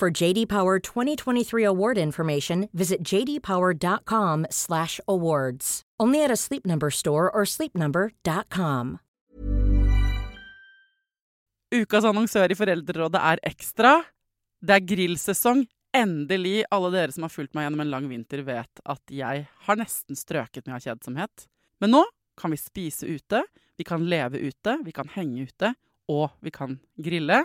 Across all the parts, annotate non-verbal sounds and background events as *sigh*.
For JD Power 2023 award information, visit jdpower.com/awards. Only at a Sleep Number store or sleepnumber.com. Ukas annonsør i Foreldrerådet er Ekstra. Det er grillsesong. Endelig. Alle dere som har fulgt meg gjennom en lang vinter, vet at jeg har nesten strøket med kjedsomhet. Men nå kan vi spise ute, vi kan leve ute, vi kan henge ute, og vi kan grille.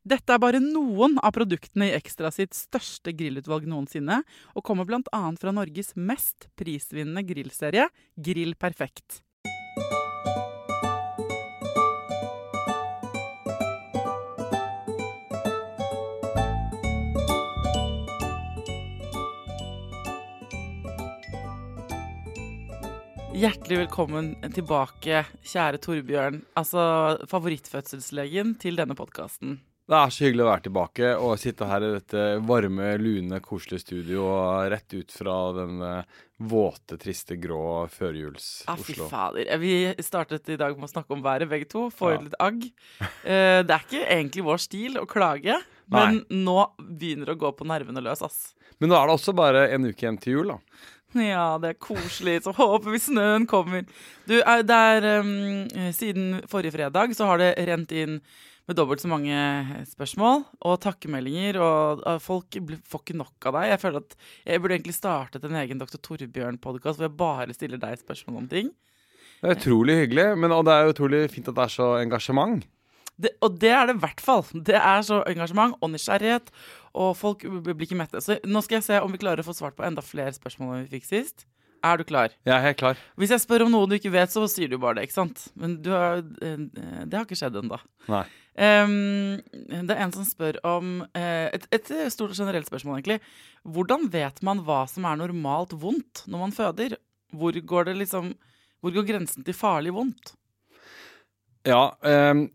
Dette er bare noen av produktene i Ekstra sitt største grillutvalg noensinne, og kommer bl.a. fra Norges mest prisvinnende grillserie, Grill Perfekt. Hjertelig velkommen tilbake, kjære Torbjørn. Altså favorittfødselslegen til denne podkasten. Det er så hyggelig å være tilbake og sitte her i dette varme, lune, koselige studio rett ut fra den eh, våte, triste, grå førjuls-Oslo. Ah, fy fader. Vi startet i dag med å snakke om været, begge to. Får litt agg. Eh, Det er ikke egentlig vår stil å klage, men nå begynner det å gå på nervene løs, ass. Men nå er det også bare en uke igjen til jul, da. Ja, det er koselig. Så håper vi snøen kommer. Du, eh, det er um, Siden forrige fredag så har det rent inn med dobbelt så mange spørsmål og takkemeldinger, og folk får ikke nok av deg. Jeg føler at jeg burde egentlig startet en egen Dr. Torbjørn-podkast hvor jeg bare stiller deg spørsmål om ting. Det er utrolig hyggelig, men og det er utrolig fint at det er så engasjement. Det, og det er det i hvert fall. Det er så engasjement og nysgjerrighet, og folk blir ikke mette. Så nå skal jeg se om vi klarer å få svart på enda flere spørsmål enn vi fikk sist. Er du klar? Jeg er helt klar. Hvis jeg spør om noe du ikke vet, så sier du bare det, ikke sant? Men du har, eh, det har ikke skjedd ennå. Um, det er en som spør om eh, et, et stort generelt spørsmål, egentlig. Hvordan vet man hva som er normalt vondt når man føder? Hvor går det liksom Hvor går grensen til farlig vondt? Ja, um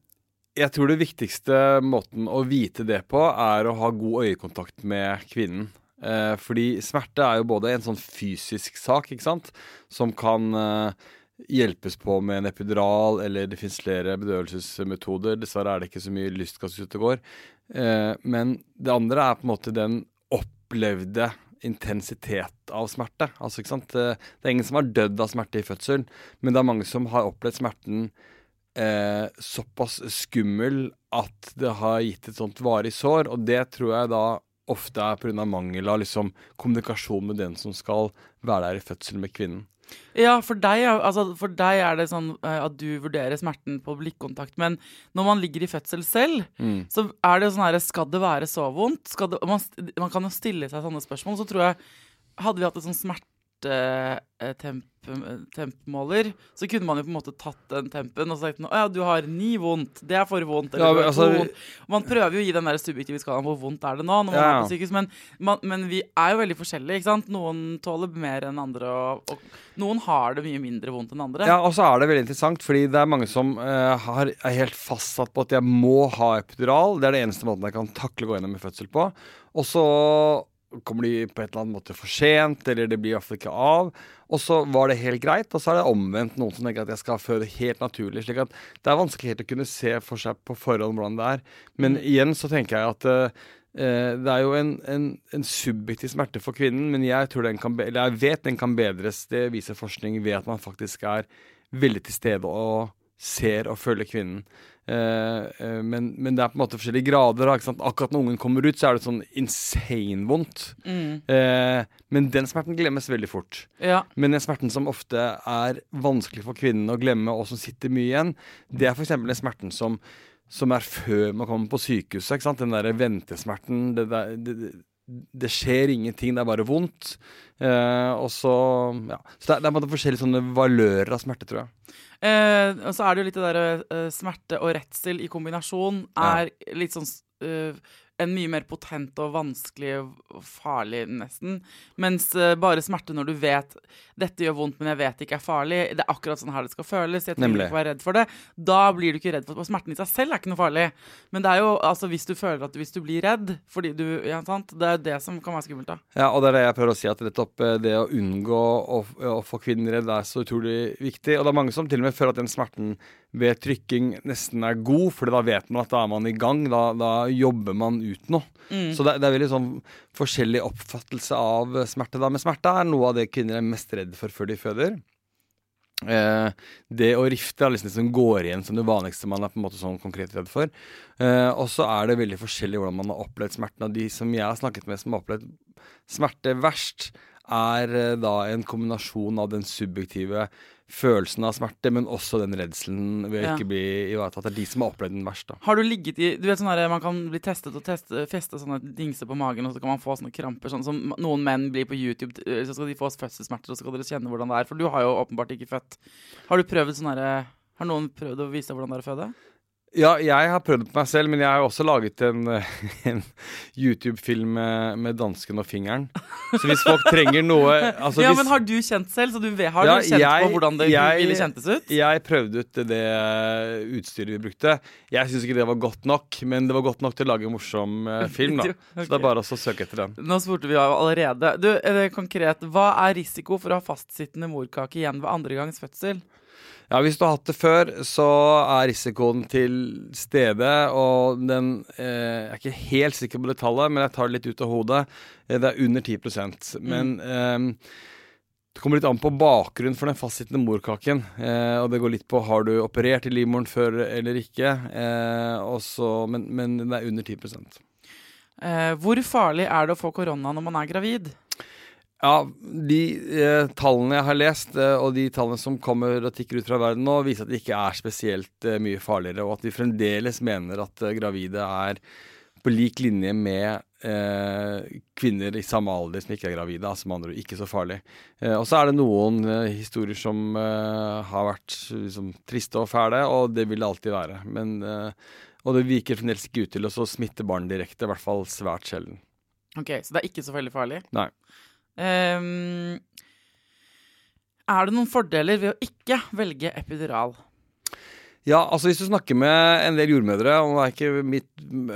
jeg tror det viktigste måten å vite det på, er å ha god øyekontakt med kvinnen. Eh, fordi smerte er jo både en sånn fysisk sak, ikke sant, som kan eh, hjelpes på med en epidural, eller det fins flere bedøvelsesmetoder. Dessverre er det ikke så mye lystgass ute og går. Eh, men det andre er på en måte den opplevde intensitet av smerte. Altså, ikke sant? Det, det er ingen som har dødd av smerte i fødsel, men det er mange som har opplevd smerten eh, såpass skummel at det har gitt et sånt varig sår. Og det tror jeg da ofte er pga. mangel av liksom, kommunikasjon med den som skal være der i fødsel med kvinnen. Ja, for deg, altså, for deg er det sånn eh, at du vurderer smerten på blikkontakt. Men når man ligger i fødsel selv, så er det jo sånn her Skal det være så vondt? Det, man, man kan jo stille seg sånne spørsmål. Så tror jeg Hadde vi hatt et sånn smertetempmåler, så kunne man jo på en måte tatt den tempen og sagt at ja, du har ni vondt. Det er for vondt. Eller Ja, men, altså, vondt. Man prøver jo å gi den der subjektive skalaen hvor vondt er det nå, når man Ja. er på sykehus, men, man, men vi er jo veldig forskjellige. ikke sant? Noen tåler mer enn andre, og, og noen har det mye mindre vondt enn andre. Ja, og så er det veldig interessant, fordi det er mange som uh, har, er helt fastsatt på at jeg må ha epidural. Det er det eneste måten jeg kan takle å gå gjennom en fødsel på. Og så kommer de på et eller annet måte for sent, eller det blir i hvert fall ikke av. Og så var det helt greit, og så er det omvendt noen som tenker at jeg skal føde helt naturlig. slik at det er vanskelig helt å kunne se for seg på forhånd hvordan det er. Men mm. igjen så tenker jeg at uh, det er jo en, en, en, subjektiv smerte for kvinnen, men jeg, tror den kan, eller jeg vet den kan bedres. Det viser forskning ved at man faktisk er veldig til stede og ser og følger kvinnen. Uh, uh, men, men, det er på en måte forskjellige grader. Akkurat når ungen kommer ut, så er det sånn insane vondt. Mm. Uh, men den smerten glemmes veldig fort. Ja. Men den smerten som ofte er vanskelig for kvinnen å glemme, og som sitter mye igjen, det er f.eks. den smerten som, som, er før man kommer på sykehuset. Den derre ventesmerten. Det, der, det, det, skjer ingenting, det er bare vondt. og så Ja. Så det er, det er forskjellige sånne valører av smerte, tror jeg. Eh, og så er det jo litt det derre uh, smerte og redsel i kombinasjon er ja. litt sånn uh, en mye mer potent og vanskelig og farlig, nesten. Mens uh, bare smerte når du vet 'dette gjør vondt, men jeg vet det ikke er farlig', det er akkurat sånn her det skal føles, jeg trenger ikke være redd for det, da blir du ikke redd for det. Smerten i seg selv er ikke noe farlig. Men det er jo altså hvis du føler at hvis du blir redd fordi du Ja, sant. Det er det som kan være skummelt, da. Ja, og det er det jeg prøver å si, at nettopp eh, det å unngå å, å få kvinnen redd er så utrolig viktig. Og det er mange som til og med føler at den smerten ved trykking nesten er god, for da vet man at da er man i gang. Da, da jobber man ut noe. Mm. Så det, det, er veldig sånn forskjellig oppfattelse av smerte. da. Men smerte er noe av det kvinner er mest redd for før de føder. Eh, det å rifte er liksom det som går igjen som det vanligste man er på en måte sånn konkret redd for. Eh, og så er det veldig forskjellig hvordan man har opplevd smerten. Og de som jeg har snakket med som har opplevd smerte verst, er eh, da en kombinasjon av den subjektive følelsen av smerte, men også den redselen ved å ja. ikke bli ivaretatt. Det er de som har opplevd den verst. da. Har du ligget i Du vet sånn Man kan bli testet og teste, feste sånne dingser på magen, og så kan man få sånne kramper. Sånn som noen menn blir på YouTube, så skal de få fødselssmerter, og så skal dere kjenne hvordan det er. For du har jo åpenbart ikke født. Har du prøvd sånn herre Har noen prøvd å vise deg hvordan det er å føde? Ja, jeg har prøvd det på meg selv, men jeg har også laget en, *laughs* en YouTube-film med, med, dansken og fingeren. Så hvis folk trenger noe altså Ja, hvis, men Har du kjent selv? Så du har ja, du kjent jeg, på hvordan det jeg, ville kjentes ut? Jeg prøvde ut det utstyret vi brukte. Jeg syns ikke det var godt nok, men det var godt nok til å lage en morsom uh, film. da *laughs* okay. Så det er bare å søke etter den. Nå spurte vi allerede. Du, konkret, Hva er risiko for å ha fastsittende morkake igjen ved andre gangs fødsel? Ja, Hvis du har hatt det før, så er risikoen til stede. Og den eh, Jeg er ikke helt sikker på det tallet, men jeg tar det litt ut av hodet. Eh, det er under 10% Men mm. eh, det kommer litt an på bakgrunnen for den fastsittende morkaken. Eh, og det går litt på har du operert i livmoren før eller ikke. Eh, også, men, men det er under 10 eh, Hvor farlig er det å få korona når man er gravid? Ja, de eh, tallene jeg har lest, eh, og de tallene som kommer og tikker ut fra verden nå, viser at det ikke er spesielt eh, mye farligere, og at vi fremdeles mener at eh, gravide er på lik linje med eh, kvinner i samme alder som ikke er gravide. Altså med andre ord ikke så farlig. Eh, og så er det noen historier som har vært liksom, triste og fæle, og det vil det alltid være. Men, og det virker fremdeles ikke ut til å smitte barn direkte, i hvert fall svært sjelden. Ok, Så det er ikke så veldig farlig? Nei. Um, er det noen fordeler ved å ikke velge epidural? Ja, altså Hvis du snakker med en del jordmødre og Det er ikke mitt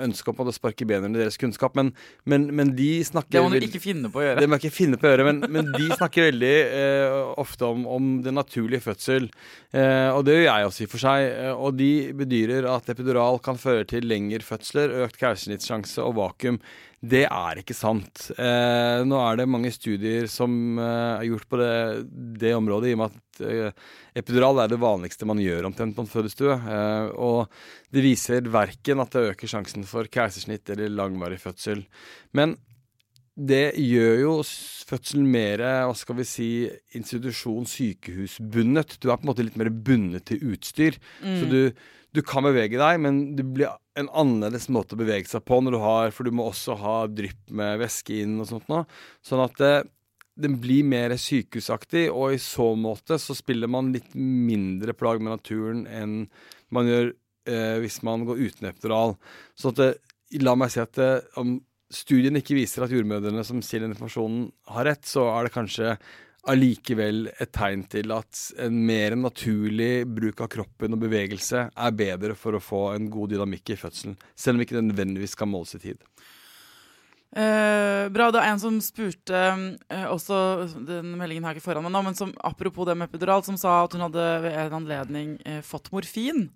ønske om å sparke beina under deres kunnskap, men, men, men, de snakker Det må du ikke finne på å gjøre. Det må jeg ikke finne på å gjøre, Men, men de snakker veldig eh, ofte om, om den naturlige fødsel. Eh, og det gjør jeg også, i og for seg. Eh, og de bedyrer at epidural kan føre til lengre fødsler, økt keisersnittssjanse og vakuum. Det er ikke sant. Eh, nå er det mange studier som eh, er gjort på det, det, området, i og med at eh, epidural er det vanligste man gjør omtrent på en fødestue. Eh, og det viser verken at det øker sjansen for keisersnitt eller langvarig fødsel. Men det gjør jo fødselen mer hva skal vi si, institusjon, sykehusbundet. Du er på en måte litt mer bundet til utstyr. Mm. Så du du kan bevege deg, men du blir en annerledes måte å bevege seg på når du har For du må også ha drypp med væske inn og sånt nå. Sånn at det, den blir mer sykehusaktig, og i så måte så spiller man litt mindre plag med naturen enn man gjør eh, hvis man går uten epidural. Så det, la meg si at det, om studien ikke viser at jordmødrene som sier den informasjonen, har rett, så er det kanskje allikevel et tegn til at en mer naturlig bruk av kroppen og bevegelse er bedre for å få en god dynamikk i fødselen, selv om ikke det nødvendigvis kan måles i tid. Eh, bra. Det er en som spurte eh, også Den meldingen har jeg ikke foran meg nå, men som, apropos det med epidural, som sa at hun hadde ved en anledning eh, fått morfin.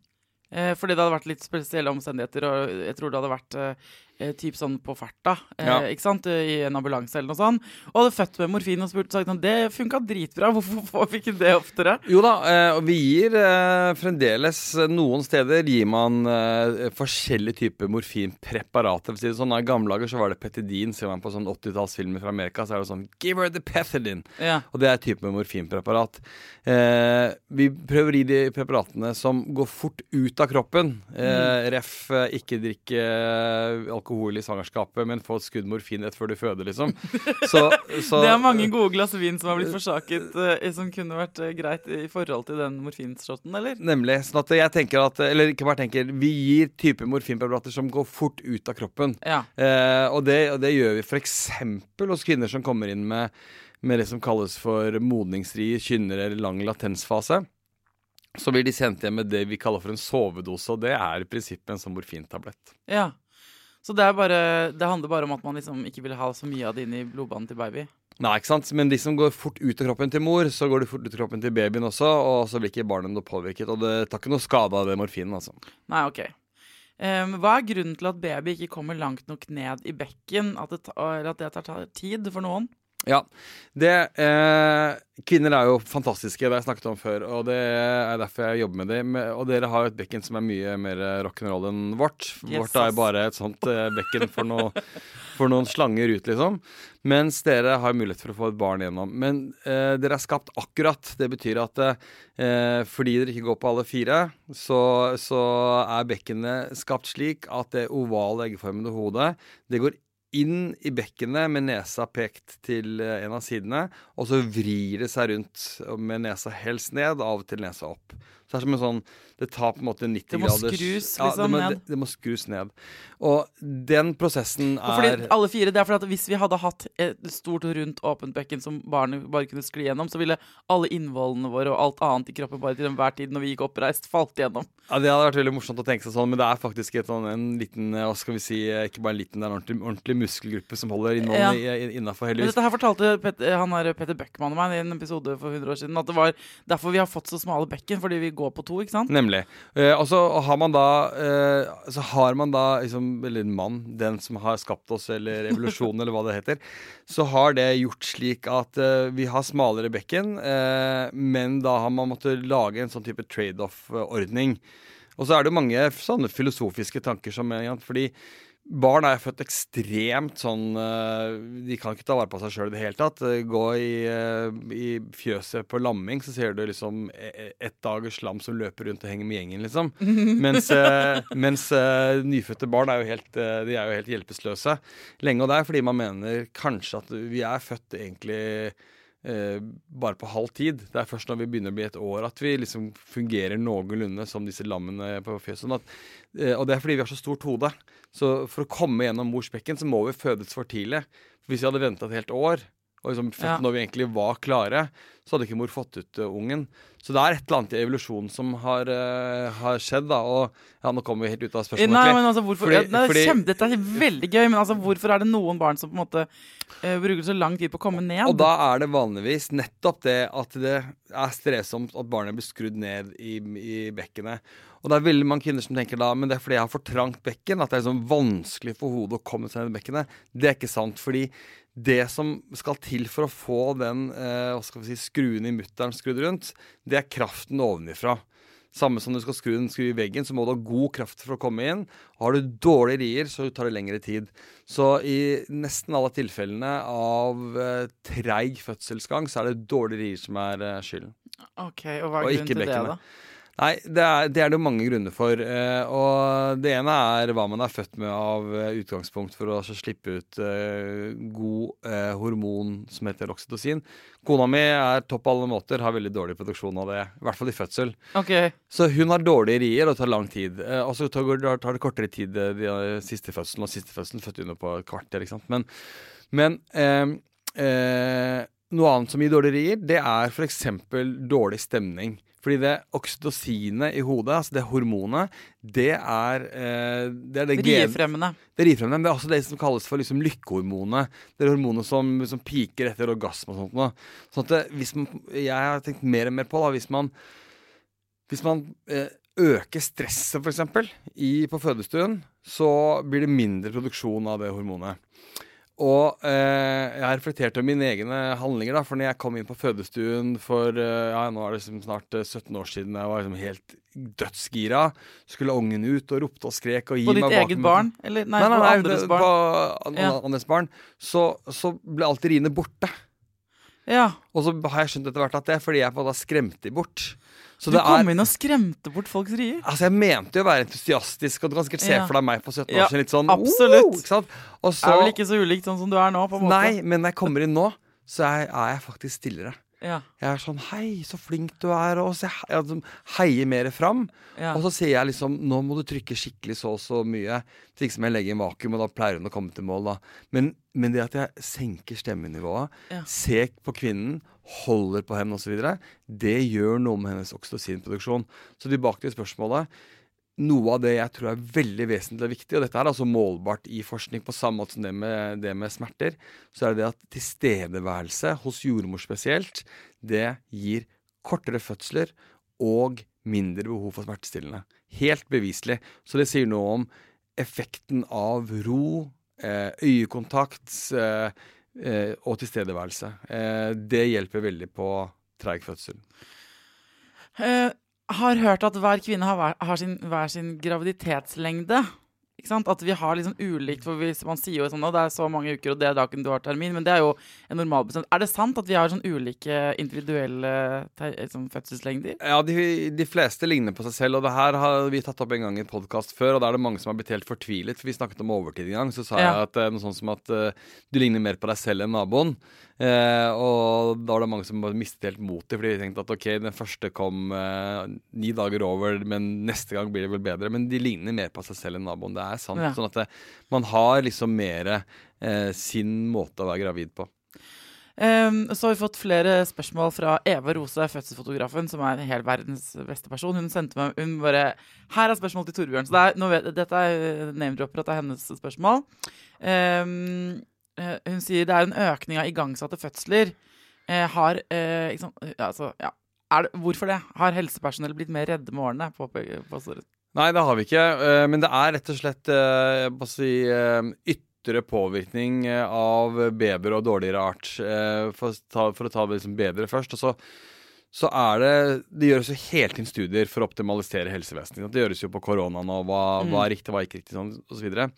Eh, fordi det hadde vært litt spesielle omstendigheter, og jeg tror det hadde vært eh, typ sånn på farta, eh, Ja. ikke sant, i en ambulanse eller noe sånt. Og hadde født med morfin og spurt sagt sånn, det funka dritbra, *laughs* hvorfor får vi ikke det oftere? Jo da, eh, og vi gir eh, fremdeles eh, Noen steder gir man eh, forskjellige typer morfinpreparater. For å si det sånn, I gamle dager så var det petidin. Ser man på sånn 80-tallsfilmer fra Amerika, så er det sånn Give her the pethidin! Ja. Og det er et type morfinpreparat. Eh, vi prøver å gi de preparatene som går fort ut av kroppen. Eh, ref. eh, ikke drikke eh, alkohol i svangerskapet, men få et skudd morfin rett før du føder, liksom. *laughs* Så, så Det er mange gode glass vin som har blitt forsaket, eh, som kunne vært eh, greit i forhold til den morfinshoten, eller? Nemlig. sånn at jeg tenker at Eller ikke bare tenker, vi gir type morfinpreparater som går fort ut av kroppen. Ja. Eh, og, det, og det gjør vi f.eks. hos kvinner som kommer inn med, med det som kalles for modningsrie kynner eller lang latensfase. Så blir de sendt hjem med det vi kaller for en sovedose, og det er i prinsippet en sånn morfintablett. ja. Så det, bare, det handler bare om at man liksom ikke vil ha så mye av det inn i blodbanen til baby? Nei, ikke sant? Men de som går fort ut av kroppen til mor, så går de fort ut av kroppen til babyen også, og så blir ikke barnet noe påvirket. Og det tar ikke noe skade av det morfinen, altså. Nei, ok. Um, hva er grunnen til at baby ikke kommer langt nok ned i bekken? At det, ta, at det tar tar tid for noen? Ja. Det eh, Kvinner er jo fantastiske, det har jeg snakket om før, og det er derfor jeg jobber med dem. Og dere har jo et bekken som er mye mer rock'n'roll enn vårt. Vårt er bare et sånt eh, bekken for, noe, for noen slanger ut, liksom. Mens dere har mulighet for å få et barn igjennom. Men eh, dere er skapt akkurat. Det betyr at eh, fordi dere ikke går på alle fire, så, så er bekkenet skapt slik at det ovale eggeformede hodet det går inn i bekkenet med nesa pekt til eh, en av sidene, og så vrir det seg rundt med nesa helst ned, av og til nesa opp. Det er som en sånn Det tar på en måte 90 Det må skrus, ja, det, liksom, ned. det, det må skrus ned. Og den prosessen er fordi alle fire, det er fordi at Hvis vi hadde hatt et stort, rundt, åpent bekken som barnet bare kunne skli gjennom, så ville alle innvollene våre og alt annet i kroppen bare til enhver tid når vi gikk oppreist, falt igjennom. Ja, Det hadde vært veldig morsomt å tenke seg sånn, men det er faktisk et, sånn, en liten eh, hva skal vi si, eh, ikke bare en liten, det er en ordentlig, ordentlig muskelgruppe som holder Ja. innholdet innafor, Men heldigvis. dette her fortalte Petter, han her, Petter Bøckmann og meg i en episode for 100 år siden, at det var derfor vi har fått så smale bekken, fordi vi går på to, ikke sant? Nemlig. Eh, og så har man da eh, Så har man da liksom, Eller en mann, den som har skapt oss, eller revolusjonen, eller hva det heter. Så har det gjort slik at eh, vi har smalere bekken, eh, men da har man måttet lage en sånn type trade-off-ordning. Og så er det jo mange sånne filosofiske tanker som Fordi barn er født ekstremt sånn eh, De kan ikke ta vare på seg sjøl i det hele tatt. Eh, Gå i, eh, i fjøset på lamming, så ser du liksom e- ett dagers lam som løper rundt og henger med gjengen, liksom. *laughs* Mens, mens nyfødte barn er jo helt, de er jo helt hjelpeløse lenge. Og det er fordi man mener kanskje at vi er født egentlig eh, bare på halv tid. Det er først når vi begynner å bli et år at vi liksom fungerer noenlunde som disse lammene på fjøset. Sånn eh, og det er fordi vi har så stort hode. Så for å komme gjennom mors bekken, så må vi fødes for tidlig. Hvis vi hadde venta et helt år, og liksom født Ja. når vi egentlig var klare, så hadde ikke mor fått ut uh, ungen. Så det er et eller annet i evolusjonen som har, uh, har skjedd, da. Og ja, nå kommer vi helt ut av spørsmålet. Nei, men altså, hvorfor, Fordi- ja, er fordi- kjempe, Dette er veldig gøy, men altså, hvorfor er det noen barn som på en måte uh, bruker så lang tid på å komme ned? Og da er det vanligvis nettopp det at det er strevsomt at barnet blir skrudd ned i, i bekkenet. Og det er veldig mange kvinner som tenker da men det er fordi jeg har for trangt bekken, at det er liksom vanskelig for hodet å komme seg ned i bekkenet. Det er ikke sant. fordi det som skal til for å få den eh, hva skal vi si, skruen i mutteren skrudd rundt, det er kraften ovenifra. Samme som du skal skru en skru i veggen, så må du ha god kraft for å komme inn. Har du dårlige rier, så tar det lengre tid. Så i nesten alle tilfellene av eh, treig fødselsgang, så er det dårlige rier som er eh, skylden. Ok, Og hva er Og grunnen til det, da? Nei, det er, det er det mange grunner for. Eh, og det ene er hva man er født med av eh, utgangspunkt for å altså, slippe ut eh, god eh, hormon som heter oksytocin. Kona mi er topp på alle måter, har veldig dårlig produksjon av det. I hvert fall i fødsel. Okay. Så hun har dårlige rier og tar lang tid. Eh, og så tar, tar det kortere tid eh, de siste fødselen, og siste fødselen fødte hun på et kvarter. ikke sant? Men, men noe annet som gir dårlige rier, det er f.eks. dårlig stemning. Fordi det oksytocinet i hodet, altså det hormonet, det er eh, Det er det Riefremmende. det er rifremmende, men Det er også det som kalles for liksom lykkehormonet. Det er hormonet som, som piker etter orgasme og sånt. Noe. Sånn at hvis man, jeg har tenkt mer og mer på da, hvis man, hvis man eh, øker stresset f.eks. på fødestuen, så blir det mindre produksjon av det hormonet. Og eh, jeg har reflektert over mine egne handlinger. da, For når jeg kom inn på fødestuen for eh, ja, nå er det liksom snart eh, 17 år siden, jeg var liksom helt dødsgira, skulle ungen ut og ropte og skrek og gi På meg ditt eget baken- barn? Eller nei, Nei, nei, på andres barn? På Ja. andres barn. Så, så ble alltid riene borte. Ja. Og så har jeg skjønt etter hvert at det er fordi jeg da skremte de bort. Så Du det kom er inn og skremte bort folks rier. Altså, jeg mente jo å være entusiastisk, og du kan sikkert se Ja. for deg meg på 17 år Ja, siden litt sånn absolutt. «Wow!» ikke så, Er vel ikke så ulikt sånn som du er nå, på en måte? Nei, men når jeg kommer inn nå, så er, er jeg faktisk stillere. Ja, Jeg er sånn Hei, så flink du er. Og så jeg, liksom heier mer fram. ja. Og så sier jeg liksom Nå må du trykke skikkelig så og så mye. Så ikke som jeg legger i vakuum, og da pleier hun å komme til mål, da. Men, men det at jeg senker stemmenivået, Ja. ser på kvinnen, holder på henne osv., det gjør noe med hennes oksytocinproduksjon. Så tilbake til spørsmålet. Noe av det jeg tror er veldig vesentlig og viktig, og dette er altså målbart i forskning på samme måte som det med, det med smerter, så er det det at tilstedeværelse hos jordmor spesielt, det gir kortere fødsler og mindre behov for smertestillende. Helt beviselig. Så det sier noe om effekten av ro, øyekontakt eh, eh, og tilstedeværelse. Eh, det hjelper veldig på treig fødsel. Eh, har hørt at hver kvinne har hver, har sin, hver sin graviditetslengde. At vi har liksom ulikt, for hvis Man sier jo sånn at det er så mange uker, og det er dagen du har termin, men det er jo en normalbestemt. Er det sant at vi har sånn ulike individuelle liksom, fødselslengder? Ja, de, de fleste ligner på seg selv, og det her har vi tatt opp en gang i en podkast før, og da er det mange som har blitt helt fortvilet, for vi snakket om overtid en gang, så sa Ja. jeg at eh, noe sånt som at uh, du ligner mer på deg selv enn naboen. Eh, og da var det mange som bare mistet helt motet, fordi de tenkte at ok, den første kom eh, ni dager over, men neste gang blir det vel bedre. Men de ligner mer på seg selv enn naboen. Det er sant. Ja. Sånn at det, man har liksom mer eh, sin måte å være gravid på. Um, så har vi fått flere spørsmål fra Eva Rose, fødselsfotografen, som er hele verdens beste person. Hun sendte meg hun bare Her er spørsmål til Torbjørn. Så det er, vet, dette er name-dropper, at det er hennes spørsmål. Um, eh, hun sier det er en økning av igangsatte fødsler. Eh, har eh, sant, altså, ja. Det, hvorfor det? Har helsepersonell blitt mer redde med årene? På, på, på, Nei, det har vi ikke. eh, Men det er rett og slett eh, si, eh, ytre påvirkning eh, av bever og dårligere art. eh, For, for å ta liksom bedre først. Og så, så er det Det gjøres jo hele tiden studier for å optimalisere helsevesenet. Det gjøres jo på koronaen og hva, Mm. hva er riktig, hva er ikke riktig, sånn, osv. Uh,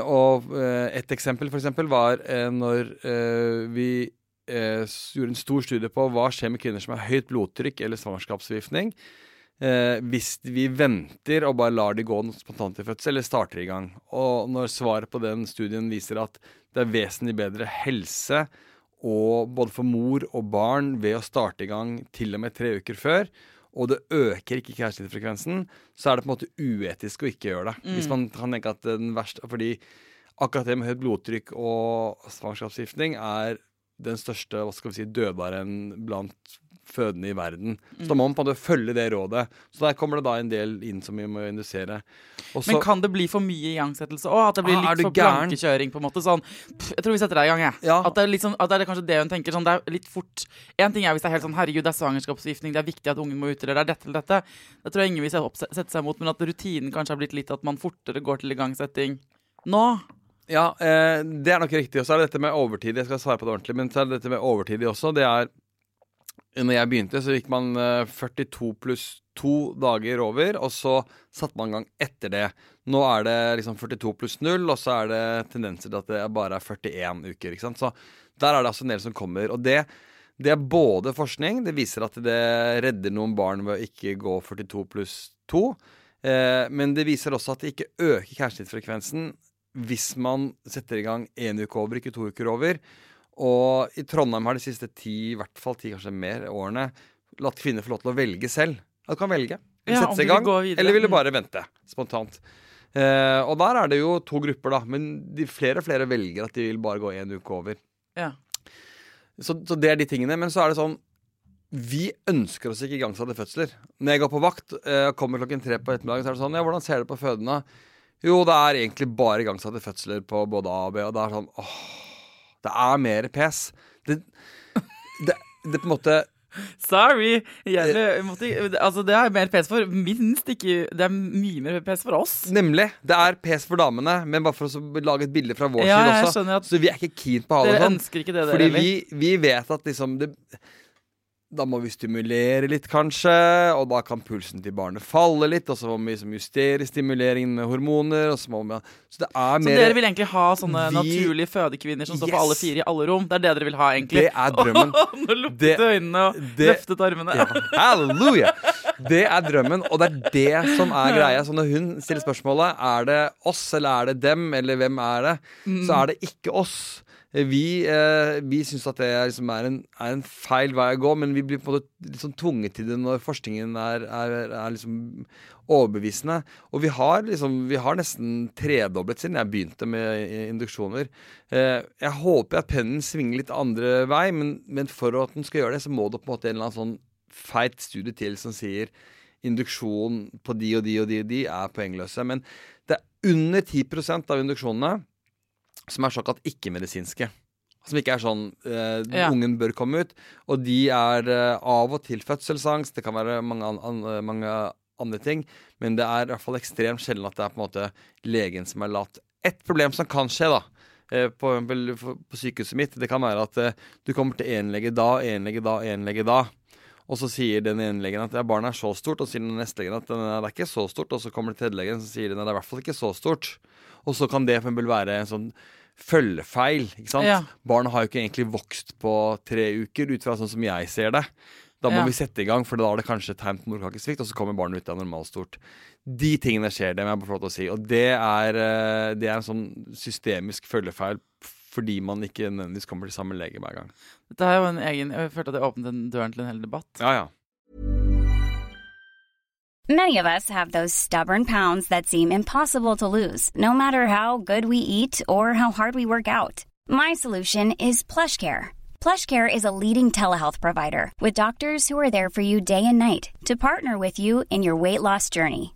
og eh, et eksempel for eksempel var eh, når eh, vi eh, gjorde en stor studie på hva skjer med kvinner som har høyt blodtrykk eller svangerskapsforgiftning. Eh, hvis vi venter og bare lar de gå spontant til fødsel, eller starter i gang. Og når svaret på den studien viser at det er vesentlig bedre helse og både for mor og barn ved å starte i gang til og med tre uker før, og det øker ikke kjærlighetsfrekvensen, så er det på en måte uetisk å ikke gjøre det. Hvis man kan tenke at den verste Fordi akkurat det med høyt blodtrykk og svangerskapsgiftning er den største hva skal vi si, dødbaren blant fødende i verden. Så da må man på en måte følge det rådet. Så der kommer det da en del inn som vi må indusere. Også, Men kan det bli for mye igangsettelse òg? At det blir Ah, litt for gæren? plankekjøring? på en måte sånn, pff, Jeg tror vi setter deg i gang, jeg. Ja. At, det er sånn, at det er kanskje det hun tenker. Sånn, det er litt fort En ting er hvis det er helt sånn herregud, det er svangerskapsforgiftning, det er viktig at ungen må ut, det er dette eller dette. Det tror jeg ingen vil sette seg imot, men at rutinen kanskje har blitt litt at man fortere går til igangsetting nå. Ja, eh, det er nok riktig. Og så er det dette med overtid. Jeg skal svare på det ordentlig, men så er det dette med overtid også. Det er Når jeg begynte, så gikk man eh, 42 pluss to dager over, og så satte man i gang etter det. Nå er det liksom 42 pluss 0, og så er det tendenser til at det bare er 41 uker. ikke sant? Så der er det altså en del som kommer. Og det, det er både forskning, det viser at det redder noen barn ved å ikke gå 42 pluss 2. Eh, men det viser også at det ikke øker keisersnittfrekvensen hvis man setter i gang én uke over, ikke to uker over. Og i Trondheim har de siste ti, i hvert fall ti, kanskje mer, årene latt kvinner få lov til å velge selv. At Du kan velge. Vil Ja, sette seg i du vil eller vil du bare vente spontant. Eh, og der er det jo to grupper, da. Men de flere og flere velger at de vil bare gå én uke over. Ja. Så, så det er de tingene. Men så er det sånn vi ønsker oss ikke igangsatte fødsler. Når jeg går på vakt eh, kommer klokken tre på ettermiddagen, så er det sånn Ja, hvordan ser det på fødende? Jo, det er egentlig bare igangsatte fødsler på både A og B, og det er sånn åh, Det er mer pes. Det, det, det på en måte Sorry! Jeg måtte, altså, det er mer pes for minst ikke Det er mye mer pes for oss. Nemlig. Det er pes for damene, men bare for å lage et bilde fra vår Ja, side også. Så vi er ikke keen på å ha det sånn. Fordi vi, vi vet at liksom det, Da må vi stimulere litt, kanskje, og da kan pulsen til barnet falle litt. Og så må vi liksom justere stimuleringen med hormoner. Og så, vi, så det er Så dere vil egentlig ha sånne Vi- naturlige fødekvinner som står på alle fire i alle rom? Det er det dere vil ha, egentlig? Det er drømmen. *laughs* Nå lukket øynene og det- løftet armene. Ja, halleluja! Det er drømmen, og det er det som er greia. Så når hun stiller spørsmålet er det oss eller er det dem, eller hvem er det, så er det ikke oss. Vi, eh, vi syns at det er, liksom er, en, er en feil vei å gå, men vi blir på en måte sånn tvunget til det når forskningen er, er liksom overbevisende. Og vi har, liksom, vi har nesten tredoblet siden jeg begynte med induksjoner. Eh, jeg håper at pennen svinger litt andre vei, men, men for at den skal gjøre det, så må det på en måte en eller annen sånn feit studie til som sier induksjon på de og de og de og de er poengløse. Men det er under 10% av induksjonene som er såkalt ikke-medisinske. Som ikke er sånn eh, Ja. ungen bør komme ut. Og de er eh, av og til fødselsangst, det kan være mange, an, an, mange andre ting. Men det er i hvert fall ekstremt sjelden at det er på en måte legen som er latt. Et problem som kan skje, da, eh, på, på, på sykehuset mitt, det kan være at eh, du kommer til én lege da, én lege da, én lege da. Og så sier den ene legen at ja, barnet er så stort, og så sier den neste legen at det er ikke så stort. Og så kommer det tredje legen, så sier den at det er i hvert fall ikke så stort. Og så kan det for eksempel være en sånn følgefeil. ikke sant? Ja. Barnet har jo ikke egentlig vokst på tre uker, ut fra sånn som jeg ser det. Da må Ja. vi sette i gang, for da er det kanskje tegn på morkakesvikt, og så kommer barnet ut av normalstort. De tingene skjer, det må jeg bare få lov til å si. Og det er, eh, det er en sånn systemisk følgefeil fordi man ikke nødvendigvis kommer til samme lege hver gang. Dette er jo en egen Jeg følte at jeg åpnet en døren til en hel debatt. Ja, ja. Many of us have those stubborn pounds that seem impossible to lose, no matter how good we eat or how hard we work out. My solution is PlushCare. PlushCare is a leading telehealth provider with doctors who are there for you day and night to partner with you in your weight loss journey.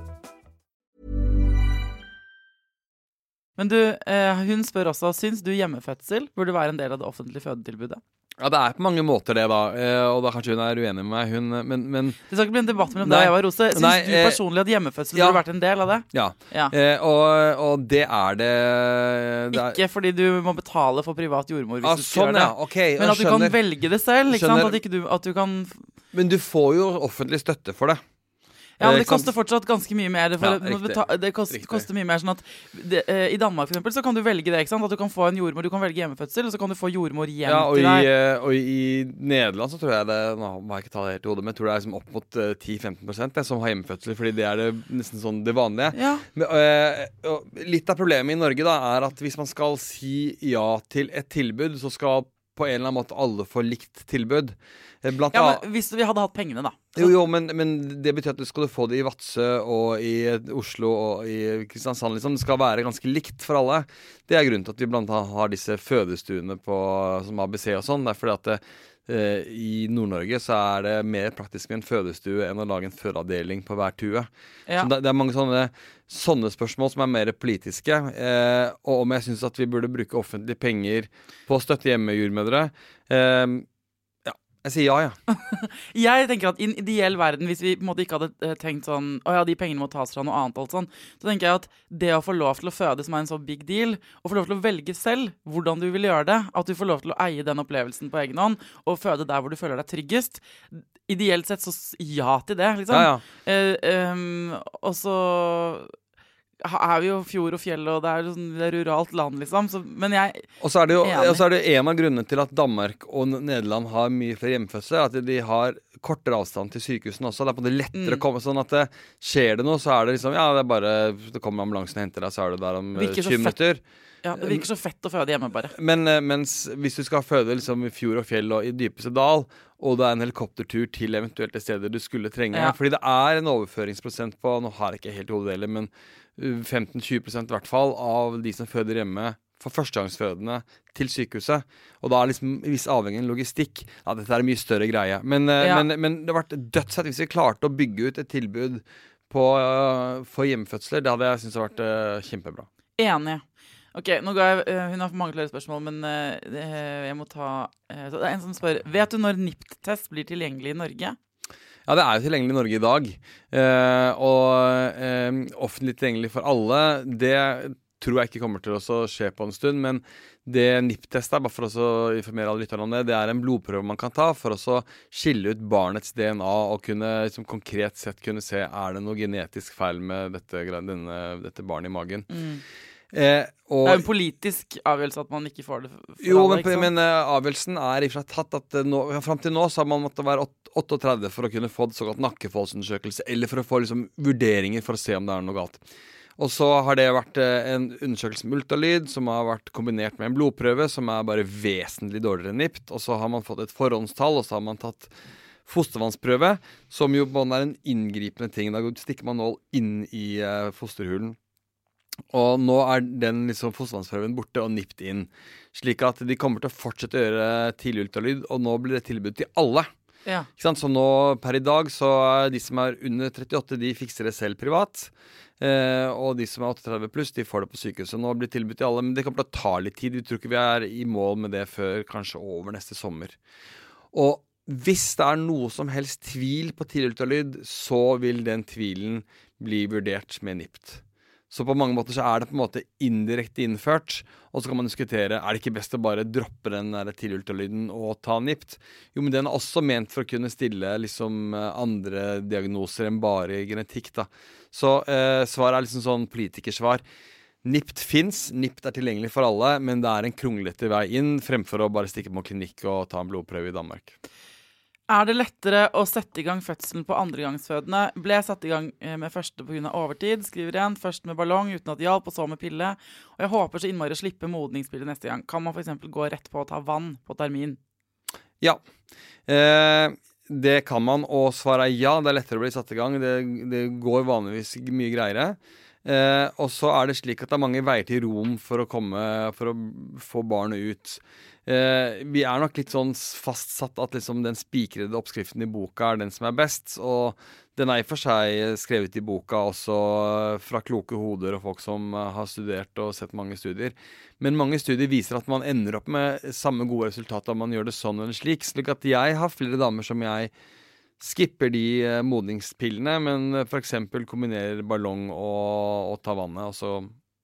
Men du, eh, hun spør også Syns du hjemmefødsel burde være en del av det offentlige fødetilbudet. Ja, det er på mange måter det, da. Eh, og da kanskje hun er uenig med meg. Hun, men, men Det skal ikke bli en debatt mellom deg og Eva Rose. Syns Nei, du eh, personlig at hjemmefødsel ja. burde vært en del av det? ja. Ja. Eh, og, og det er det, det er, Ikke fordi du må betale for privat jordmor hvis ah, du skal Sånn, gjøre det. ja. okay, Men at du kan velge det selv. At, du, at du kan Men du får jo offentlig støtte for det. Ja, men Eh, det koster fortsatt ganske mye mer. For Ja, må det kost, koster mye mer sånn at det, uh, I Danmark for eksempel, så kan du velge det. ikke sant? At du kan få en jordmor, du kan velge hjemmefødsel, og så kan du få jordmor hjem Ja, til i, deg. eh, og i Nederland så tror jeg det Nå må jeg ikke ta det helt i hodet, men jeg tror det er liksom opp mot eh, 10-15 det, som har hjemmefødsel, fordi det er det nesten sånn det vanlige. Ja. Men, uh, litt av problemet i Norge da er at hvis man skal si ja til et tilbud, så skal på en eller annen måte alle får likt tilbud. Eh, Blant ja, men Hvis vi hadde hatt pengene, da. jo, jo, men, men det betyr at du skal få det i Vadsø og i Oslo og i Kristiansand. Liksom. Det skal være ganske likt for alle. Det er grunnen til at vi blant annet har disse fødestuene på, som ABC og sånn. Det er fordi at det, eh, i Nord-Norge så er det mer praktisk med en fødestue enn å lage en fødeavdeling på hver tue. Ja. Så det, det er mange sånne, sånne spørsmål som er mer politiske. Eh, og om jeg syns at vi burde bruke offentlige penger på å støtte hjemmejordmødre. Eh, ja, jeg sier ja, ja. *laughs* Jeg tenker at I en ideell verden, hvis vi på en måte ikke hadde eh, tenkt sånn Å ja, de pengene må tas fra noe annet, alt sånn, så tenker jeg at det å få lov til å føde, som er en så big deal, og få lov til å velge selv hvordan du vil gjøre det, at du får lov til å eie den opplevelsen på egen hånd, og føde der hvor du føler deg tryggest Ideelt sett så ja til det, liksom. ja, ja. Eh, um, og så er vi jo fjord og fjell, og det er, jo sånn, det er ruralt land, liksom. Så, men jeg Og så er det jo Enig. og så er det en av grunnene til at Danmark og Nederland har mye flere hjemmefødsler, at de har kortere avstand til sykehusene også. Det er på måte lettere Mm. å komme sånn at det, skjer det noe, så er det liksom Ja, det er bare Det kommer ambulansen og henter deg, så er du der om eh, Virker så 20 minutter. Ja, Det virker så fett å føde hjemme, bare. Men eh, mens hvis du skal føde liksom i fjord og fjell og i dypeste dal, og det er en helikoptertur til eventuelt det stedet du skulle trenge Ja. Fordi det er en overføringsprosent på Nå har jeg ikke helt hodedeler, men uh, 15-20 i hvert fall av de som føder hjemme for førstegangsfødende til sykehuset. Og da er liksom viss avhengig av logistikk. Ja, dette er en mye større greie. Men, eh, Ja. men, men det hadde vært dødsfett hvis vi klarte å bygge ut et tilbud på, eh, for hjemmefødsler. Det hadde jeg syntes vært uh, kjempebra. Enig. Ok, nå ga jeg, eh, Hun har mange flere spørsmål, men eh, jeg må ta eh, så Det er en som spør Vet du når NIPT-test blir tilgjengelig i Norge? Ja, det er jo tilgjengelig i Norge i dag. Eh, og eh, offentlig tilgjengelig for alle, det tror jeg ikke kommer til å skje på en stund. Men det NIPT-test er, bare for å informere alle lytterne om det, det er en blodprøve man kan ta for å skille ut barnets DNA og kunne liksom, konkret sett kunne se er det noe genetisk feil med dette, denne, dette barnet i magen. Eh, og, Det er jo en politisk avgjørelse at man ikke får det for jo, alle. men, men uh, avgjørelsen er i og for seg tatt at uh, nå, fram til nå så har man måttet være 38 for å kunne få såkalt nakkefoldsundersøkelse, eller for å få liksom, vurderinger for å se om det er noe galt. Og så har det vært eh, en undersøkelse med ultralyd, som har vært kombinert med en blodprøve, som er bare vesentlig dårligere enn NIPT. Og så har man fått et forhåndstall, og så har man tatt fostervannsprøve, som jo er en inngripende ting. Da stikker man nål inn i eh, fosterhulen. Og nå er den liksom fostervannsprøven borte og nipt inn. Slik at de kommer til å fortsette å gjøre tidlig ultralyd, og nå blir det tilbud til alle. Ja. Så nå per i dag så er de som er under 38, de fikser det selv privat. Eh, og de som er 38 pluss, de får det på sykehuset. Nå blir det tilbud til alle, men det kommer til å ta litt tid. Vi tror ikke vi er i mål med det før kanskje over neste sommer. Og hvis det er noe som helst tvil på tidlig ultralyd, så vil den tvilen bli vurdert med NIPT. Så på mange måter så er det på en måte indirekte innført. Og så kan man diskutere er det ikke best å bare droppe den der tidlig ultralyden og ta NIPT. Jo, men den er også ment for å kunne stille liksom andre diagnoser enn bare genetikk. da. Så eh, svaret er liksom sånn politikersvar. NIPT fins, NIPT er tilgjengelig for alle, men det er en kronglete vei inn fremfor å bare stikke på klinikk og ta en blodprøve i Danmark. Er det lettere å sette i gang fødselen på andregangsfødende? Ble satt i gang eh, med første pga. overtid, skriver igjen. Først med ballong uten at det hjalp, og så med pille. Og jeg håper så innmari å slippe modningspille neste gang. Kan man f.eks. gå rett på å ta vann på termin? Ja. Eh, det kan man, og svaret er ja. Det er lettere å bli satt i gang. Det, det går vanligvis mye greiere. Eh, og så er det slik at det er mange veier til rom for å komme For å få barnet ut. Eh, vi er nok litt sånn fastsatt at liksom den spikrede oppskriften i boka er den som er best. Og den er i og for seg skrevet i boka også fra kloke hoder og folk som eh, har studert og sett mange studier. Men mange studier viser at man ender opp med samme gode resultater om man gjør det sånn eller slik. Slik at jeg har flere damer som jeg skipper de eh, modningspillene, men f.eks. kombinerer ballong og, og ta vannet, og så,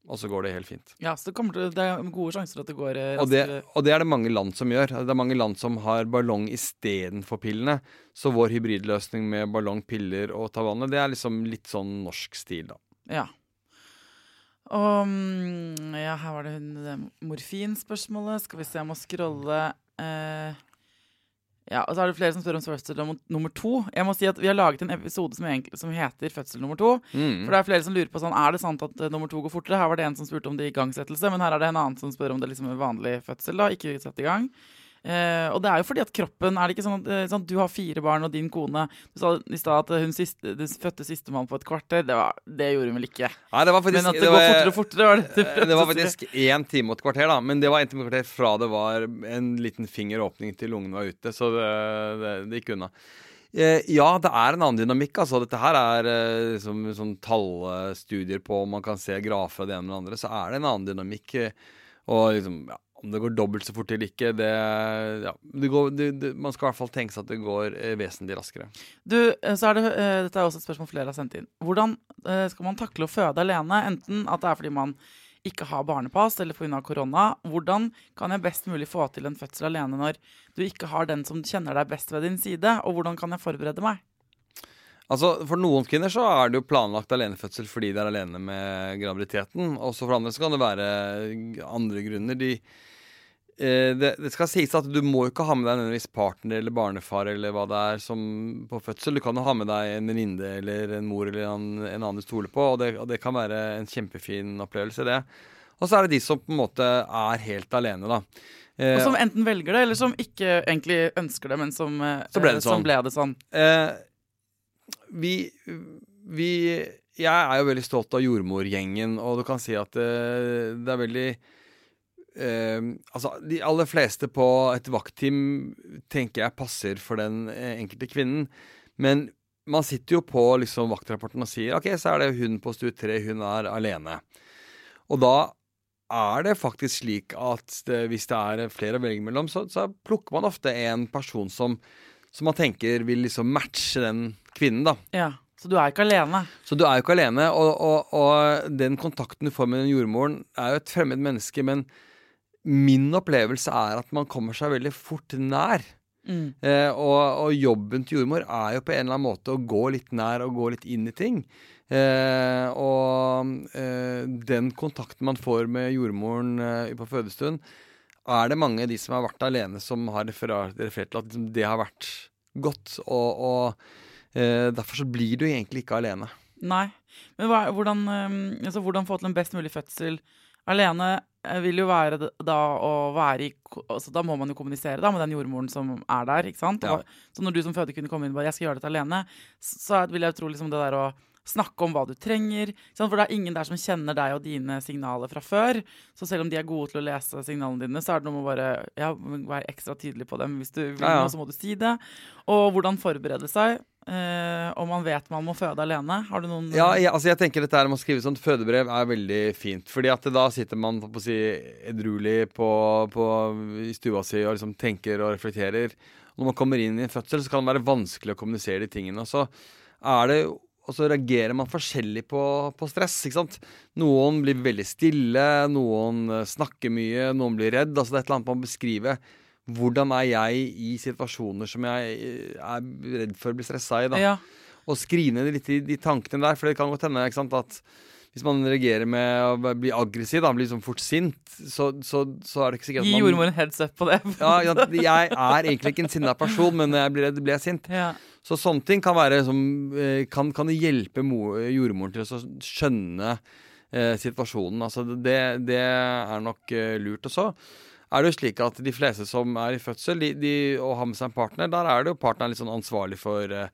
og så går det helt fint. Ja, så det, det er gode sjanser at det går raskere. Og det, og det er det mange land som gjør. Det er mange land som har ballong istedenfor pillene. Så vår hybridløsning med ballong, piller og ta vannet, det er liksom litt sånn norsk stil, da. Ja. Og mm, ja, her var det det morfinspørsmålet. Skal vi se, jeg må scrolle. Eh, ja, og så er det flere som spør om fødsel nummer- to. Jeg må si at Vi har laget en episode som, egentlig, som heter Fødsel nummer to. Mm. For det er flere som lurer på sånn, er det sant at uh, nummer to går fortere. Her var det en som spurte om det igangsettelse, men her er det en annen som spør om det liksom er vanlig fødsel. da, ikke satt i gang. Eh, og det er jo fordi at kroppen Er det ikke sånn at sånn, du har fire barn og din kone Du sa i stad at hun siste, du fødte sistemann på et kvarter. Det, var, det gjorde hun vel ikke? Nei, det var faktisk, Men at det, går fortere og fortere, var det Eh, Det var *laughs* faktisk én time og et kvarter, da. Men det var én time og et kvarter fra det var en liten fingeråpning til lungene var ute. Så det, det, det gikk unna. Ja, det er en annen dynamikk. altså. Dette her er liksom, sånn tallstudier på om man kan se grafer av det ene med det andre. Så er det en annen dynamikk. Og liksom, ja, om det går dobbelt så fort eller ikke, det, ja, det går, det, det, Man skal i hvert fall tenke seg at det går eh, vesentlig raskere. Du, eh, så er det, eh, dette er også et spørsmål flere har sendt inn. Hvordan eh, skal man takle å føde alene? Enten at det er fordi man ikke har barnepass eller pga. korona. Hvordan kan jeg best mulig få til en fødsel alene når du ikke har den som kjenner deg best ved din side? Og hvordan kan jeg forberede meg? Altså, For noen kvinner så er det jo planlagt alenefødsel fordi de er alene med graviditeten. Også for andre så kan det være andre grunner. De, det, det skal sies at du må ikke ha med deg nødvendigvis partner eller barnefar eller hva det er som på fødsel. Du kan jo ha med deg en venninne eller en mor eller en, en annen du stoler på, og det, og det kan være en kjempefin opplevelse, det. Og så er det de som på en måte er helt alene, da. Eh, Og som enten velger det, eller som ikke egentlig ønsker det, men som, eh, Så ble det eh, sånn. ble det sånn. Eh, vi, vi Jeg er jo veldig stolt av jordmorgjengen, og du kan si at det, det er veldig eh, Altså, de aller fleste på et vaktteam tenker jeg passer for den eh, enkelte kvinnen. Men man sitter jo på liksom vaktrapporten og sier OK, så er det hun på stue tre, hun er alene. Og da er det faktisk slik at det, hvis det er flere å velge mellom, så, så plukker man ofte en person som, som man tenker vil liksom matche den kvinnen, da. Ja. Så du er ikke alene. Så du er jo ikke alene, og, og, og den kontakten du får med den jordmoren, er jo et fremmed menneske, men min opplevelse er at man kommer seg veldig fort nær. Mm. Eh, og, og jobben til jordmor er jo på en eller annen måte å gå litt nær og gå litt inn i ting. Eh, og eh, den kontakten man får med jordmoren eh, på fødestund, er det mange av de som har vært alene, som har referert, referert til at liksom, det har vært godt. Og, og eh, derfor så blir du egentlig ikke alene. Nei. Men hva, hvordan, eh, altså, hvordan få til en best mulig fødsel alene vil jo være da å være i altså, Da må man jo kommunisere da med den jordmoren som er der. ikke sant? Ja. Og, så når du som fødekvinne kommer inn og bare 'jeg skal gjøre dette alene', så vil jeg tro liksom det der å snakke om hva du trenger. For det er ingen der som kjenner deg og dine signaler fra før. Så selv om de er gode til å lese signalene dine, så er det noe med å bare ja, være ekstra tydelig på dem. Hvis du vil Ja, ja. så må du si det. Og hvordan forberede seg. Uh, om man vet man må føde alene. Har du noen Ja, jeg, altså jeg tenker dette her med å skrive sånt fødebrev er veldig fint. Fordi at da sitter man på å si, edruelig på, på, i stua si og liksom tenker og reflekterer. Når man kommer inn i en fødsel, så kan det være vanskelig å kommunisere de tingene. Og så er det og så reagerer man forskjellig på, på stress. ikke sant? Noen blir veldig stille, noen eh, snakker mye, noen blir redd. altså Det er et eller annet man beskriver. Hvordan er jeg i situasjoner som jeg eh, er redd for å bli stressa i? da? Ja. og skrine litt i de tankene der. For det kan godt hende ikke sant, at hvis man reagerer med å bli aggressiv, da, blir liksom fort sint, så, så, så er det ikke sikkert at man jordmor en heads up på det. ja, Jeg er egentlig ikke en sinna person, men når jeg blir redd, blir jeg sint. Ja. Så sånne ting kan være som eh, Kan, kan hjelpe jordmoren til å skjønne eh, situasjonen. Altså det, det er nok eh, lurt. Og så er det jo slik at de fleste som er i fødsel, de, de, og har med seg en partner, der er det jo partneren litt sånn ansvarlig for eh,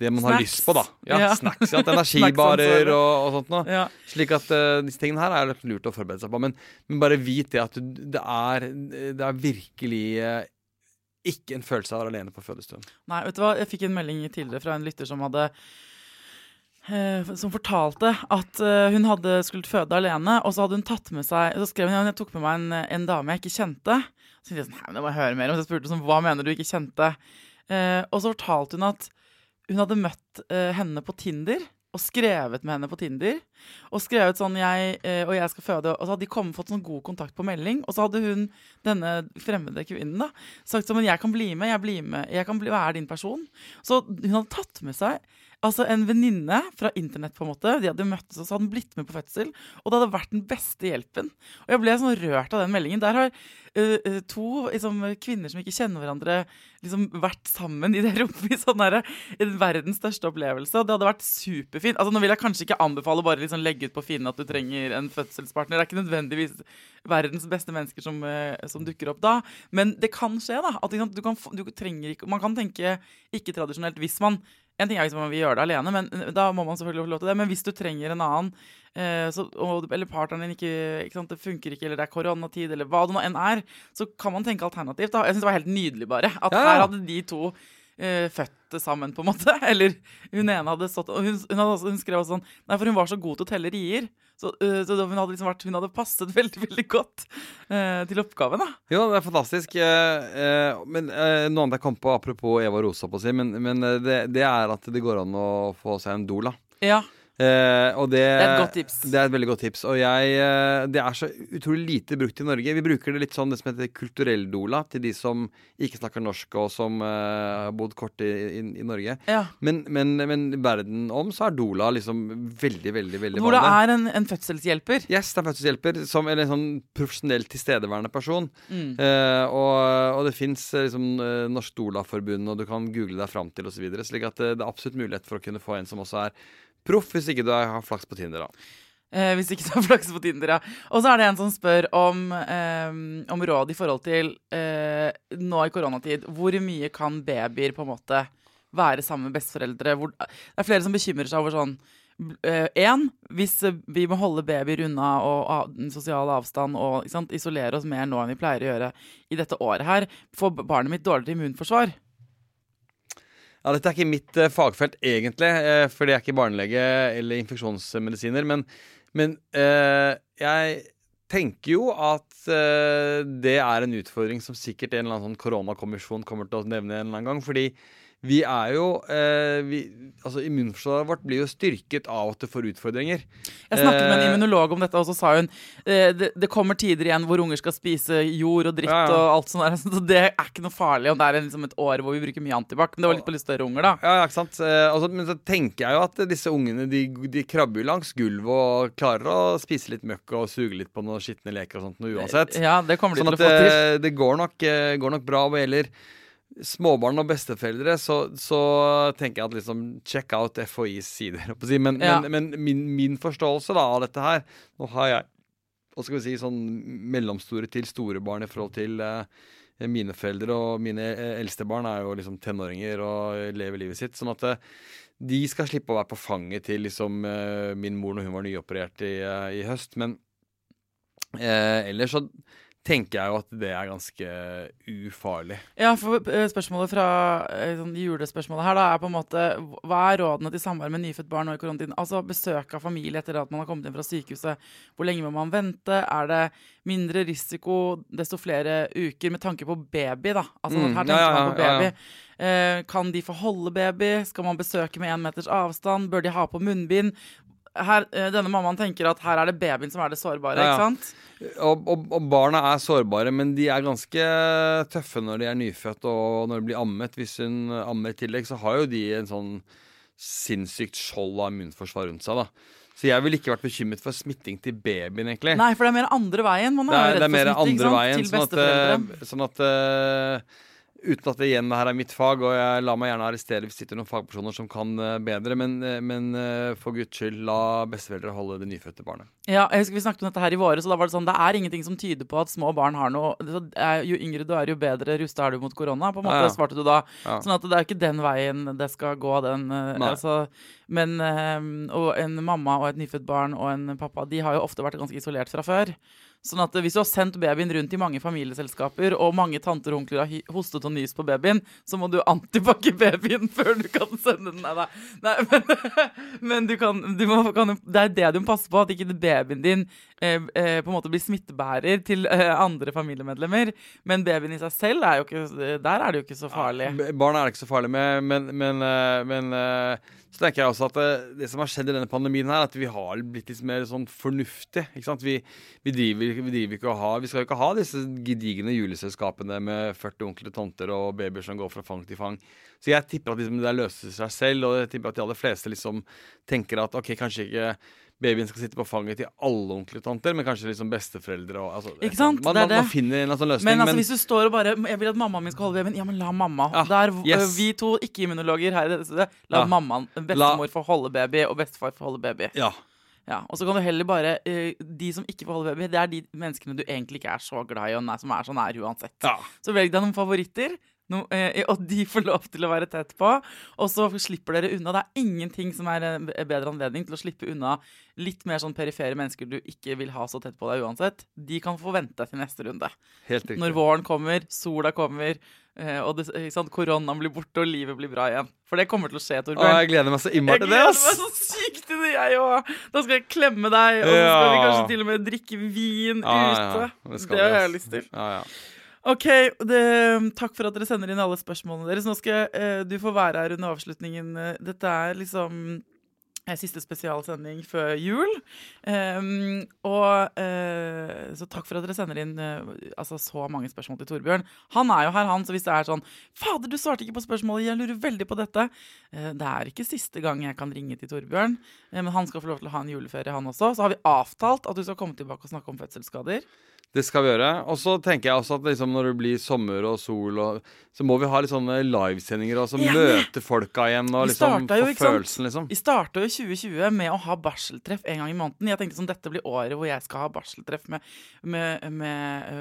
det man har lyst på, da. Ja, Ja. Snacks. Ja, *laughs* energibarer og, og sånt noe. Ja. Slik at uh, disse tingene her er lurt å forberede seg på. Men, men bare vit det at du, det, er, det er virkelig uh, ikke en følelse av å være alene på fødestuen. Nei, vet du hva? Jeg fikk en melding tidligere fra en lytter som hadde eh, som fortalte at hun hadde skulle føde alene, og så hadde hun tatt med seg Så skrev hun at jeg tok med meg en, en dame jeg ikke kjente. Så tenkte jeg sånn, Nei, men det må jeg høre mer om. Så jeg spurte sånn, hva mener du ikke kjente? Eh, og så fortalte hun at hun hadde møtt uh, henne på Tinder. Og skrevet med henne på Tinder. Og skrevet sånn jeg, uh, Og jeg skal føde. Og så hadde de kommet fått sånn god kontakt på melding. Og så hadde hun, denne fremmede kvinnen, da, sagt sånn Men jeg kan bli med. Jeg, blir med, jeg kan bli, være din person. Så hun hadde tatt med seg Altså En venninne fra internett, på en måte. De hadde møttes og så hadde blitt med på fødsel. Og det hadde vært den beste hjelpen. Og jeg ble sånn rørt av den meldingen. Der har uh, to liksom, kvinner som ikke kjenner hverandre, liksom vært sammen i det *laughs* rommet i sånn her, verdens største opplevelse. Og det hadde vært superfint. Altså Nå vil jeg kanskje ikke anbefale bare liksom legge ut på Finn at du trenger en fødselspartner. Det er ikke nødvendigvis verdens beste mennesker som, uh, som dukker opp da. Men det kan skje, da. At du kan, du trenger ikke, man kan tenke ikke tradisjonelt hvis man en ting er liksom om vi gjør det alene, men eh, da må man selvfølgelig få lov til det. Men hvis du trenger en annen, eh, så, og, eller partneren din ikke, ikke sant, det funker ikke, eller det er koronatid, eller hva det nå enn er, så kan man tenke alternativt. da. Jeg syns det var helt nydelig, bare. At ja. her hadde de to eh, født sammen, på en måte. *laughs* Eller hun ene hadde stått og hun, hun, hadde, hun skrev også sånn Nei, for hun var så god til å telle rier. Så, uh, så hun, hadde liksom vært, hun, hadde passet *laughs* veldig veldig godt uh, til oppgaven. da. Jo, det er fantastisk. Uh, men Noe annet jeg kom på apropos Eva Rosa, på å si, men, men det, det, er at det går an å få seg en doula. Ja. Eh, det, det, er et godt tips. Det er et veldig godt tips. Og jeg, eh, det er så utrolig lite brukt i Norge. Vi bruker det litt sånn det som heter kulturell-dola, til de som ikke snakker norsk og som eh, har bodd kort i, i, i Norge. Ja. Men, men, men, verden om så er dola liksom veldig, veldig veldig Dola er en, en, fødselshjelper? Yes, det er en fødselshjelper. Som, eller en sånn profesjonell tilstedeværende person. Mm. Eh, og, og, det fins liksom, Norsk Dola-forbund, og du kan google deg fram til osv. Slik at det, det er absolutt mulighet for å kunne få en som også er Proff hvis ikke du har flaks på Tinder, da. Eh, hvis ikke du har flaks på Tinder, ja. Og så er det en som spør om, eh, om råd i forhold til eh, nå i koronatid. Hvor mye kan babyer på en måte være sammen med besteforeldre? Hvor, det er flere som bekymrer seg over sånn Én, eh, hvis vi må holde babyer unna og av, sosial avstand og sant, isolere oss mer nå enn vi pleier å gjøre i dette året her, får barnet mitt dårligere immunforsvar? Ja, Dette er ikke mitt uh, fagfelt egentlig, uh, fordi jeg er ikke barnelege eller infeksjonsmedisiner. Men, men uh, jeg tenker jo at det er en utfordring som sikkert en eller annen sånn koronakommisjon kommer til å nevne en eller annen gang. fordi vi er jo eh, vi, altså Immunforsvaret vårt blir jo styrket av at det får utfordringer. Jeg snakket med en eh, immunolog om dette, og så sa hun eh, det, det, kommer tider igjen hvor unger skal spise jord og dritt ja, ja. og alt sånt der. *laughs* Så det er ikke noe farlig om det er liksom et år hvor vi bruker mye antibac. Men det var litt på litt større unger, da. Ja, ikke sant. Eh, altså, men så tenker jeg jo at disse ungene de, de krabber langs gulvet og klarer å spise litt møkk og suge litt på noen skitne leker og sånt noe uansett. Ja, det kommer de sånn til å få til. Det, det går nok, eh, går nok bra hva gjelder småbarn og besteforeldre, så, så, tenker jeg at liksom check out FHIs sider. Men, ja. men, men min, min, forståelse da, av dette her Nå har jeg hva skal vi si, sånn mellomstore til store barn i forhold til eh, mine foreldre. Og mine eh, eldste barn er jo liksom tenåringer og lever livet sitt. Sånn at eh, de skal slippe å være på fanget til liksom, eh, min mor når hun var nyoperert i, eh, i høst. Men eh, ellers så tenker jeg jo at det er ganske ufarlig. Ja, for eh, spørsmålet fra eh, sånn, julespørsmålet her da, er på en måte Hva er rådene til samvær med nyfødt barn nå i koronatiden? Altså besøk av familie etter at man har kommet inn fra sykehuset. Hvor lenge må man vente? Er det mindre risiko desto flere uker med tanke på baby, da? Altså mm, her tenker ja, ja, man på baby. Ja, eh, kan de få holde baby? Skal man besøke med én meters avstand? Bør de ha på munnbind? Her, eh, denne mammaen tenker at her er det babyen som er det sårbare. Ja, ja. ikke sant? Og, og, og, barna er sårbare, men de er ganske tøffe når de er nyfødt og når de blir ammet. Hvis hun ammer i tillegg, så har jo de en sånn sinnssykt skjold av immunforsvar rundt seg. da så jeg ville ikke vært bekymret for smitting til babyen, egentlig. Nei, for det er mer andre veien. Man er, det er, redd for smitting, veien, til besteforeldre. Sånn at, sånn at uh, Uten at det igjen her er mitt fag, og jeg lar meg gjerne arrestere hvis det sitter noen fagpersoner som kan eh, bedre, men, eh, men eh, for guds skyld, la besteforeldre holde det nyfødte barnet. Ja, jeg husker Vi snakket om dette her i våre, så da var det sånn det er ingenting som tyder på at små barn har noe Jo yngre du er, jo bedre rusta er du mot korona, på en måte, ja, ja. svarte du da. Ja. Sånn at det er ikke den veien det skal gå, den. Altså, men Og en mamma og et nyfødt barn og en pappa, de har jo ofte vært ganske isolert fra før. Sånn at Hvis du har sendt babyen rundt i mange familieselskaper, og mange tanter og onkler har hostet og nyst på babyen, så må du antipakke babyen *laughs* før du kan sende den. Nei, da. nei men, *laughs* men du kan, du må, kan, det er det du må passe på, at ikke babyen din eh, eh, på en måte blir smittebærer til eh, andre familiemedlemmer. Men babyen i seg selv er jo ikke Der er det jo ikke så farlig. Ja, barn er det ikke så farlig med, men, men, eh, men eh, så tenker jeg også at det, det, som har skjedd i denne pandemien, her, at vi har blitt litt mer sånn fornuftig. ikke sant? Vi, vi driver vi, vi, å ha, vi skal jo ikke ha disse gedigne juleselskapene med 40 onkler tonter tanter og babyer som går fra fang til fang. Så jeg tipper at liksom, det løser seg selv, og jeg tipper at de aller fleste liksom tenker at ok, kanskje ikke babyen skal sitte på fanget til alle onkler og tanter, men kanskje liksom besteforeldre og altså, Ikke sant? Man, Det er man, man finner en sånn løsning. Men altså, hvis du står og bare Jeg vil at mammaen min skal holde babyen. Ja, men la mamma. Ja, Der, yes. Vi to ikke-immunologer her i dette stedet. La Ja. mammaen, bestemor få holde baby, og bestefar få holde baby. ja. Ja, Og så kan du heller bare uh, De som ikke får holde baby, det er de menneskene du egentlig ikke er så glad i, og som er så nær uansett. ja. Så velg deg noen favoritter. No, eh, og de får lov til å være tett på. Og så slipper dere unna. Det er ingenting som er en bedre anledning til å slippe unna litt mer sånn perifere mennesker du ikke vil ha så tett på deg uansett. De kan få vente til neste runde. Helt riktig. Når våren kommer, sola kommer, eh, og det, sant, koronaen blir borte, og livet blir bra igjen. For det kommer til å skje, Å, Torbjørn. jeg gleder meg så Jeg innmari til det, gleder meg så sykt til det, jeg òg! Da skal jeg klemme deg, og så skal vi kanskje til og med drikke vin Ja, ute. ja. Det, skal har jeg lyst til. Ja, ja. Ok, det, takk for at dere sender inn alle spørsmålene deres. Nå skal eh, du få være her under avslutningen. Dette er liksom eh, siste spesialsending før jul. Um, og eh, Så takk for at dere sender inn eh, altså, så mange spørsmål til Torbjørn. Han er jo her, han, så hvis det er sånn Fader, du svarte ikke på spørsmålet, jeg lurer veldig på dette. Eh, det er ikke siste gang jeg kan ringe til Torbjørn, men han skal få lov til å ha en juleferie, han også. Så har vi avtalt at du skal komme tilbake og snakke om fødselsskader. Det skal vi gjøre. Og så tenker jeg også at liksom når det blir sommer og sol, og, så må vi ha litt sånne livesendinger og så møte folka igjen og liksom jo, få følelsen, liksom. Vi starta jo 2020 med å ha barseltreff en gang i måneden. Jeg tenkte sånn, dette blir året hvor jeg skal ha barseltreff med, med, med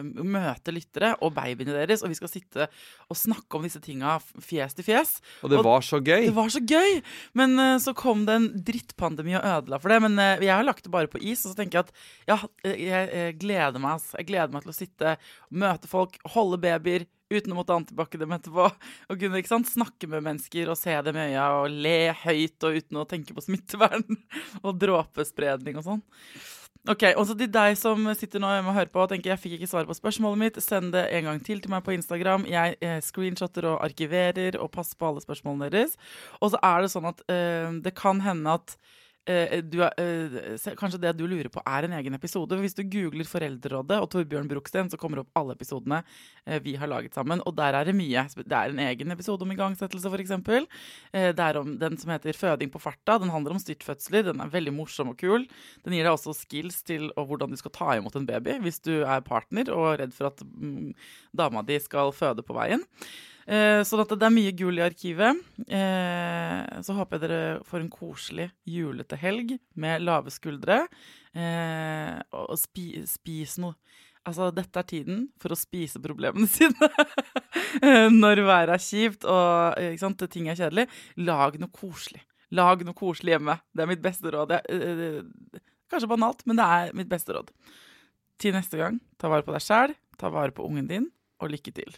med møte lyttere og babyene deres, og vi skal sitte og snakke om disse tinga fjes til fjes. Og det og- var så gøy. Det var så gøy! Men uh, så kom det en drittpandemi og ødela for det. Men uh, jeg har lagt det bare på is, og så tenker jeg at ja, jeg, jeg gleder meg ass. Jeg gleder meg til å sitte, møte folk, holde babyer uten å måtte antibac dem etterpå. Og kunne ikke sant, snakke med mennesker og se dem i øya og le høyt og uten å tenke på smittevern *laughs* og dråpespredning og sånn. Ok, og så til deg som sitter nå hjemme og hører på og tenker jeg fikk ikke svar på spørsmålet mitt, send det en gang til til meg på Instagram. Jeg eh, screenshotter og arkiverer og passer på alle spørsmålene deres. Og så er det sånn at eh, det kan hende at du er, eh, kanskje det du lurer på er en egen episode. Hvis du googler Foreldrerådet og Torbjørn Bruksten, så kommer det opp alle episodene eh, vi har laget sammen. Og der er det mye. Det er en egen episode om igangsettelse, f.eks. Eh, det er om den som heter Føding på farta. Den handler om styrtfødsler. Den er veldig morsom og kul. Den gir deg også skills til hvordan du skal ta imot en baby hvis du er partner og redd for at mm, dama di skal føde på veien. Eh, sånn at det er mye gull i arkivet. Eh, så håper jeg dere får en koselig julete helg med lave skuldre. Eh, og spi, spis noe. Altså, dette er tiden for å spise problemene *laughs* sine. Eh, Når været er kjipt og eh, ting er kjedelig. Lag noe koselig. Lag noe koselig hjemme. Det er mitt beste råd. Jeg, kanskje banalt, men det er mitt beste råd. Til neste gang, ta vare på deg sjæl, ta vare på ungen din, og lykke til.